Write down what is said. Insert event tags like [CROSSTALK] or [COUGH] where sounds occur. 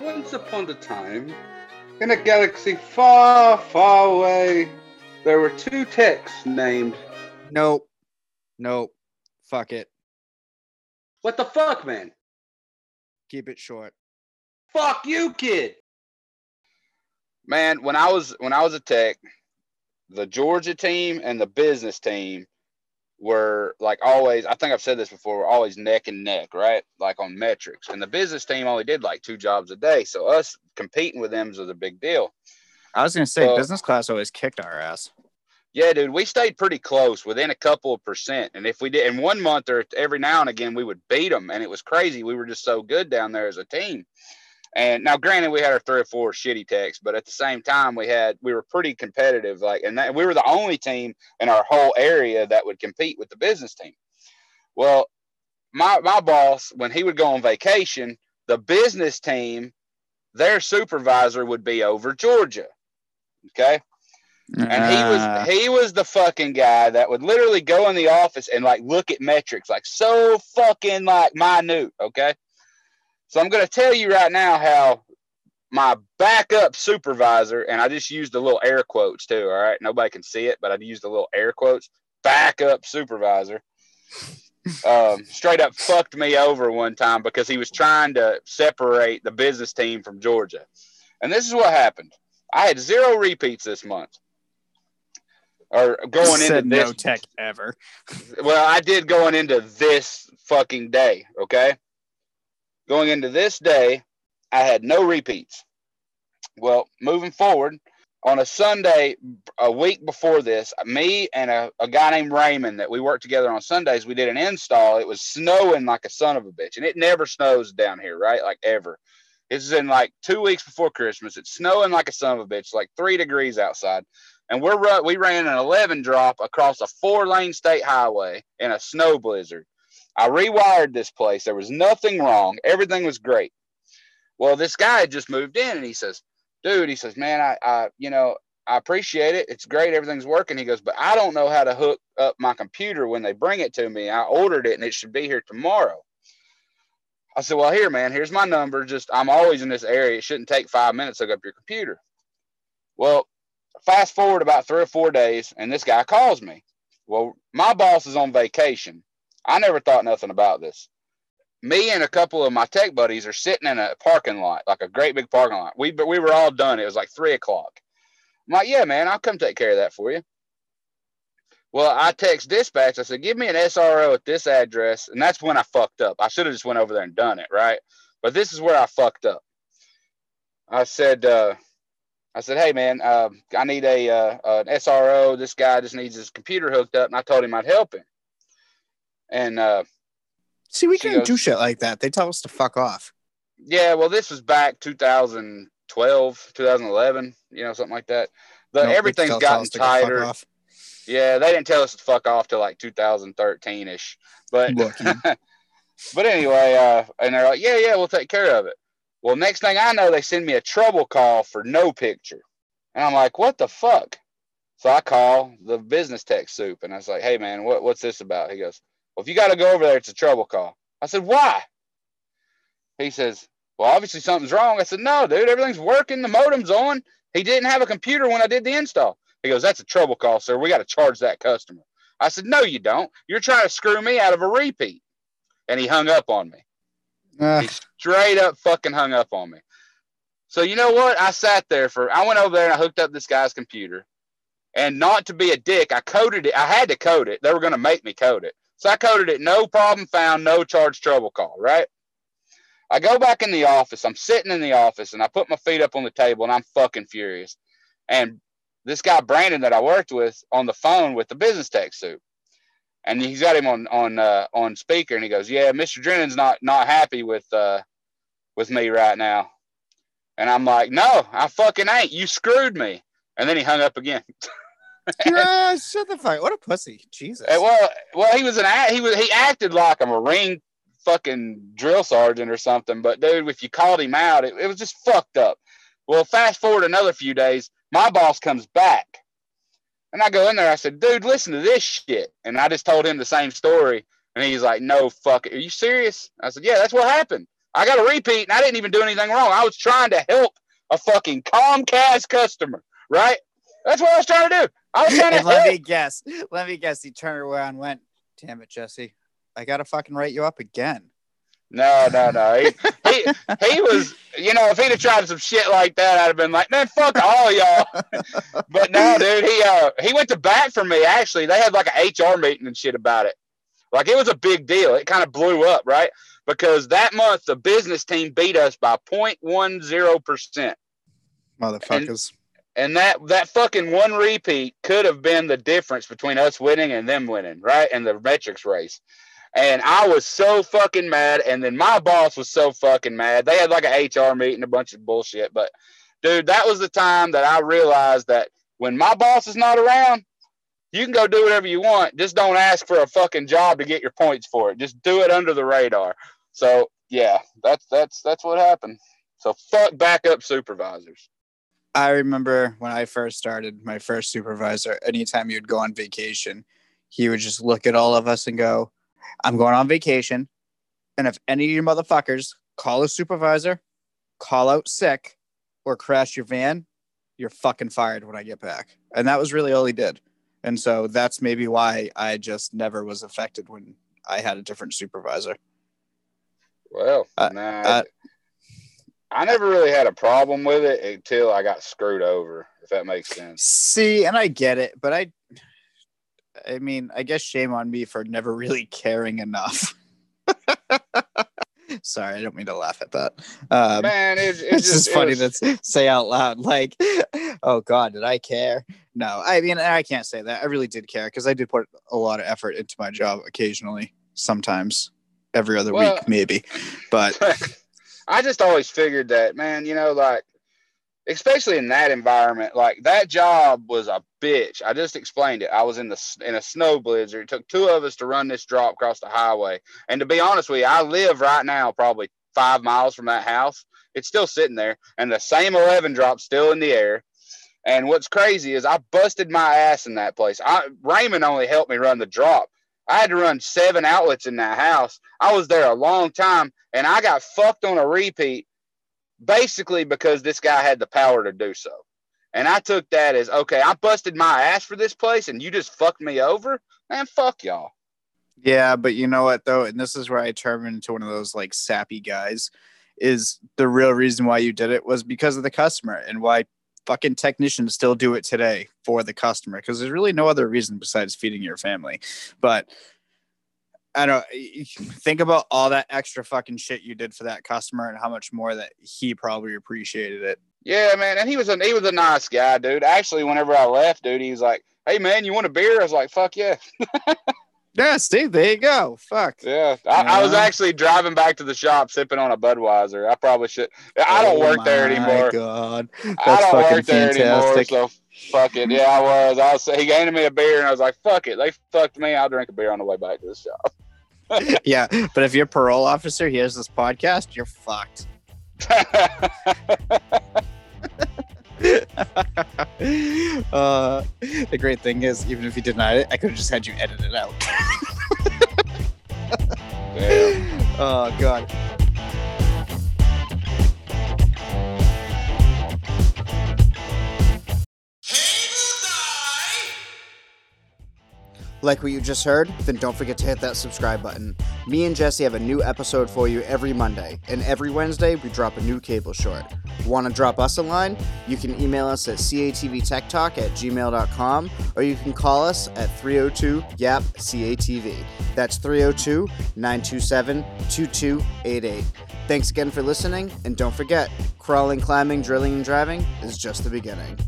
Once upon a time, in a galaxy far, far away, there were two techs named. Nope. Nope. Fuck it. What the fuck, man? Keep it short. Fuck you, kid. Man, when I was when I was a tech, the Georgia team and the business team were like always i think i've said this before we're always neck and neck right? Like on metrics. And the business team only did like two jobs a day. So us competing with them was a big deal. I was gonna say So- business class always kicked our ass. yeah dude we stayed pretty close within a couple of percent. And if we did in one month or every now and again we would beat them and it was crazy. We were just so good down there as a team and now granted we had our three or four shitty techs but at the same time we had we were pretty competitive like and that, we were the only team in our whole area that would compete with the business team. Well my my boss when he would go on vacation the business team their supervisor would be over georgia okay? And he Ah, was he was the fucking guy that would literally go in the office and like look at metrics like so fucking like minute okay so i'm going to tell you right now how my backup supervisor and i just used the little air quotes too all right? Nobody can see it but i used the little air quotes. Backup supervisor. Um, straight up fucked me over one time because he was trying to separate the business team from georgia. And this is what happened. I had zero repeats this month. Or going said into this no tech ever. well, I did going into this fucking day, okay? Going into this day, I had no repeats. Well, moving forward, on a Sunday, a week before this, me and a, a guy named Raymond that we worked together on Sundays, we did an install. It was snowing like a son of a bitch, and it never snows down here, right? Like ever. This is in like two weeks before Christmas. It's snowing like a son of a bitch, like three degrees outside and we're we ran an 11 drop across a four lane state highway in a snow blizzard. I rewired this place. There was nothing wrong. Everything was great. Well, this guy had just moved in and he says, dude, he says, man, I, I, you know, I appreciate it. It's great. Everything's working. He goes, but I don't know how to hook up my computer when they bring it to me. I ordered it and it should be here tomorrow. I said, well, here, man, here's my number. Just, I'm always in this area. It shouldn't take five minutes to hook up your computer. Well, fast forward about three or four days, and this guy calls me. Well, my boss is on vacation. I never thought nothing about this. Me and a couple of my tech buddies are sitting in a parking lot, like a great big parking lot. We we were all done. It was like three o'clock. I'm like, yeah, man, I'll come take care of that for you. Well, I text dispatch. I said, give me an SRO at this address, and that's when I fucked up. I should have just went over there and done it, right? But this is where I fucked up. I said, uh, I said, "Hey man, uh, I need a uh, an SRO. This guy just needs his computer hooked up." And I told him I'd help him. And uh, See, we couldn't goes- do shit like that. They tell us to fuck off. yeah, well, this was back 2012, 2011, you know, something like that. The everything's gotten us to go fuck tighter. Yeah, they didn't tell us to fuck off till like 2013 ish. But [LAUGHS] but anyway, uh, and they're like, yeah, yeah, we'll take care of it. Well, next thing I know, they send me a trouble call for no picture, and I'm like, what the fuck? So I call the business tech soup, and I was like, hey man, what, what's this about? He goes, well, if you got to go over there, it's a trouble call. I said, why? He says, well, obviously something's wrong. I said, no, dude, everything's working. The modem's on. He didn't have a computer when I did the install. He goes, that's a trouble call, sir. We got to charge that customer. I said, no, you don't. You're trying to screw me out of a repeat. And he hung up on me. Uh, He straight up fucking hung up on me. So you know what? I sat there for I went over there and I hooked up this guy's computer. And not to be a dick, I coded it. I had to code it. They were gonna make me code it. So I coded it, no problem found, no charge trouble call, right? I go back in the office. I'm sitting in the office and I put my feet up on the table and I'm fucking furious. And this guy Brandon that I worked with on the phone with the business tech suit and he's got him on on uh, on speaker, and he goes, "Yeah, Mr. Drennan's not not happy with uh, with me right now." And I'm like, "No, I fucking ain't. You screwed me." And then he hung up again. [LAUGHS] yeah, shut the fuck. What a pussy. Jesus. Well, well, he was an. He was he acted like a marine fucking drill sergeant or something. But dude, if you called him out, it, it was just fucked up. Well, fast forward another few days, my boss comes back, and I go in there. I said, "Dude, listen to this shit," and I just told him the same story, and he's like, "No, fuck it. Are you serious?" I said, "Yeah, that's what happened. I got a repeat and I didn't even do anything wrong. I was trying to help a fucking Comcast customer, right? That's what I was trying to do. I was trying to [LAUGHS] let help. me guess. Let me guess. He turned around and went, "Damn it, Jesse! I gotta fucking write you up again." No, no, no. He, he he was, you know, if he'd have tried some shit like that, I'd have been like, man, fuck all y'all. [LAUGHS] But no, dude, he uh he went to bat for me. Actually, they had like an HR meeting and shit about it. Like it was a big deal. It kind of blew up, right? Because that month the business team beat us by 0.10 percent. Motherfuckers. And that that fucking one repeat could have been the difference between us winning and them winning, right? And the metrics race. And I was so fucking mad. And then my boss was so fucking mad. They had like an HR meeting, a bunch of bullshit. But dude, that was the time that I realized that when my boss is not around, you can go do whatever you want. Just don't ask for a fucking job to get your points for it. Just do it under the radar. So yeah, that's that's that's what happened. So fuck backup supervisors. I remember when I first started, my first supervisor, anytime you'd go on vacation, he would just look at all of us and go, I'm going on vacation. And if any of you motherfuckers call a supervisor, call out sick, or crash your van, you're fucking fired when I get back. And that was really all he did. And so that's maybe why I just never was affected when I had a different supervisor. Well, Uh, nah, uh, I never really had a problem with it until I got screwed over, if that makes sense. See, and I get it, but I I mean, I guess shame on me for never really caring enough. [LAUGHS] Sorry, I don't mean to laugh at that. Um, Man, it, it [LAUGHS] it's just, just it funny was- to say out loud, like, "Oh God, did I care?" No, I mean, I can't say that. I really did care because I did put a lot of effort into my job. Occasionally, sometimes, every other Well- week, maybe. But [LAUGHS] I just always figured that, man, you know, like, especially in that environment, like that job was a bitch. I just explained it. I was in the in a snow blizzard. It took two of us to run this drop across the highway. And to be honest with you, I live right now probably five miles from that house. It's still sitting there, and the same eleven drop still in the air. And what's crazy is I busted my ass in that place. I, Raymond only helped me run the drop. I had to run seven outlets in that house. I was there a long time, and I got fucked on a repeat basically because this guy had the power to do so. And I took that as okay, I busted my ass for this place and you just fucked me over? Man, fuck y'all. Yeah, but you know what though, and this is where I turn into one of those like sappy guys. Is the real reason why you did it was because of the customer and why fucking technicians still do it today for the customer because there's really no other reason besides feeding your family. But I don't [SIGHS] think about all that extra fucking shit you did for that customer and how much more that he probably appreciated it. Yeah, man. And he was a he was a nice guy, dude. Actually, whenever I left, dude, he was like, Hey man, you want a beer? I was like, Fuck yeah. [LAUGHS] Yeah, Steve, there you go. Fuck. Yeah. I, I was actually driving back to the shop sipping on a Budweiser. I probably should I don't Oh work there my anymore. God. I don't fucking work there fantastic. anymore, so fuck it. Yeah, I was. I was. He handed me a beer, and I was like, "Fuck it." They fucked me. I'll drink a beer on the way back to the shop. [LAUGHS] [LAUGHS] Yeah, but if your parole officer hears this podcast, you're fucked. [LAUGHS] uh, the great thing is, even if you denied it, I could have just had you edit it out. Damn. [LAUGHS] Oh god. Like what you just heard? Then don't forget to hit that subscribe button. Me and Jesse have a new episode for you every Monday, and every Wednesday we drop a new cable short. Want to drop us a line? You can email us at catvtechtalk at gmail.com, or you can call us at 302 YAP CATV. That's 302 927 2288. Thanks again for listening, and don't forget crawling, climbing, drilling, and driving is just the beginning.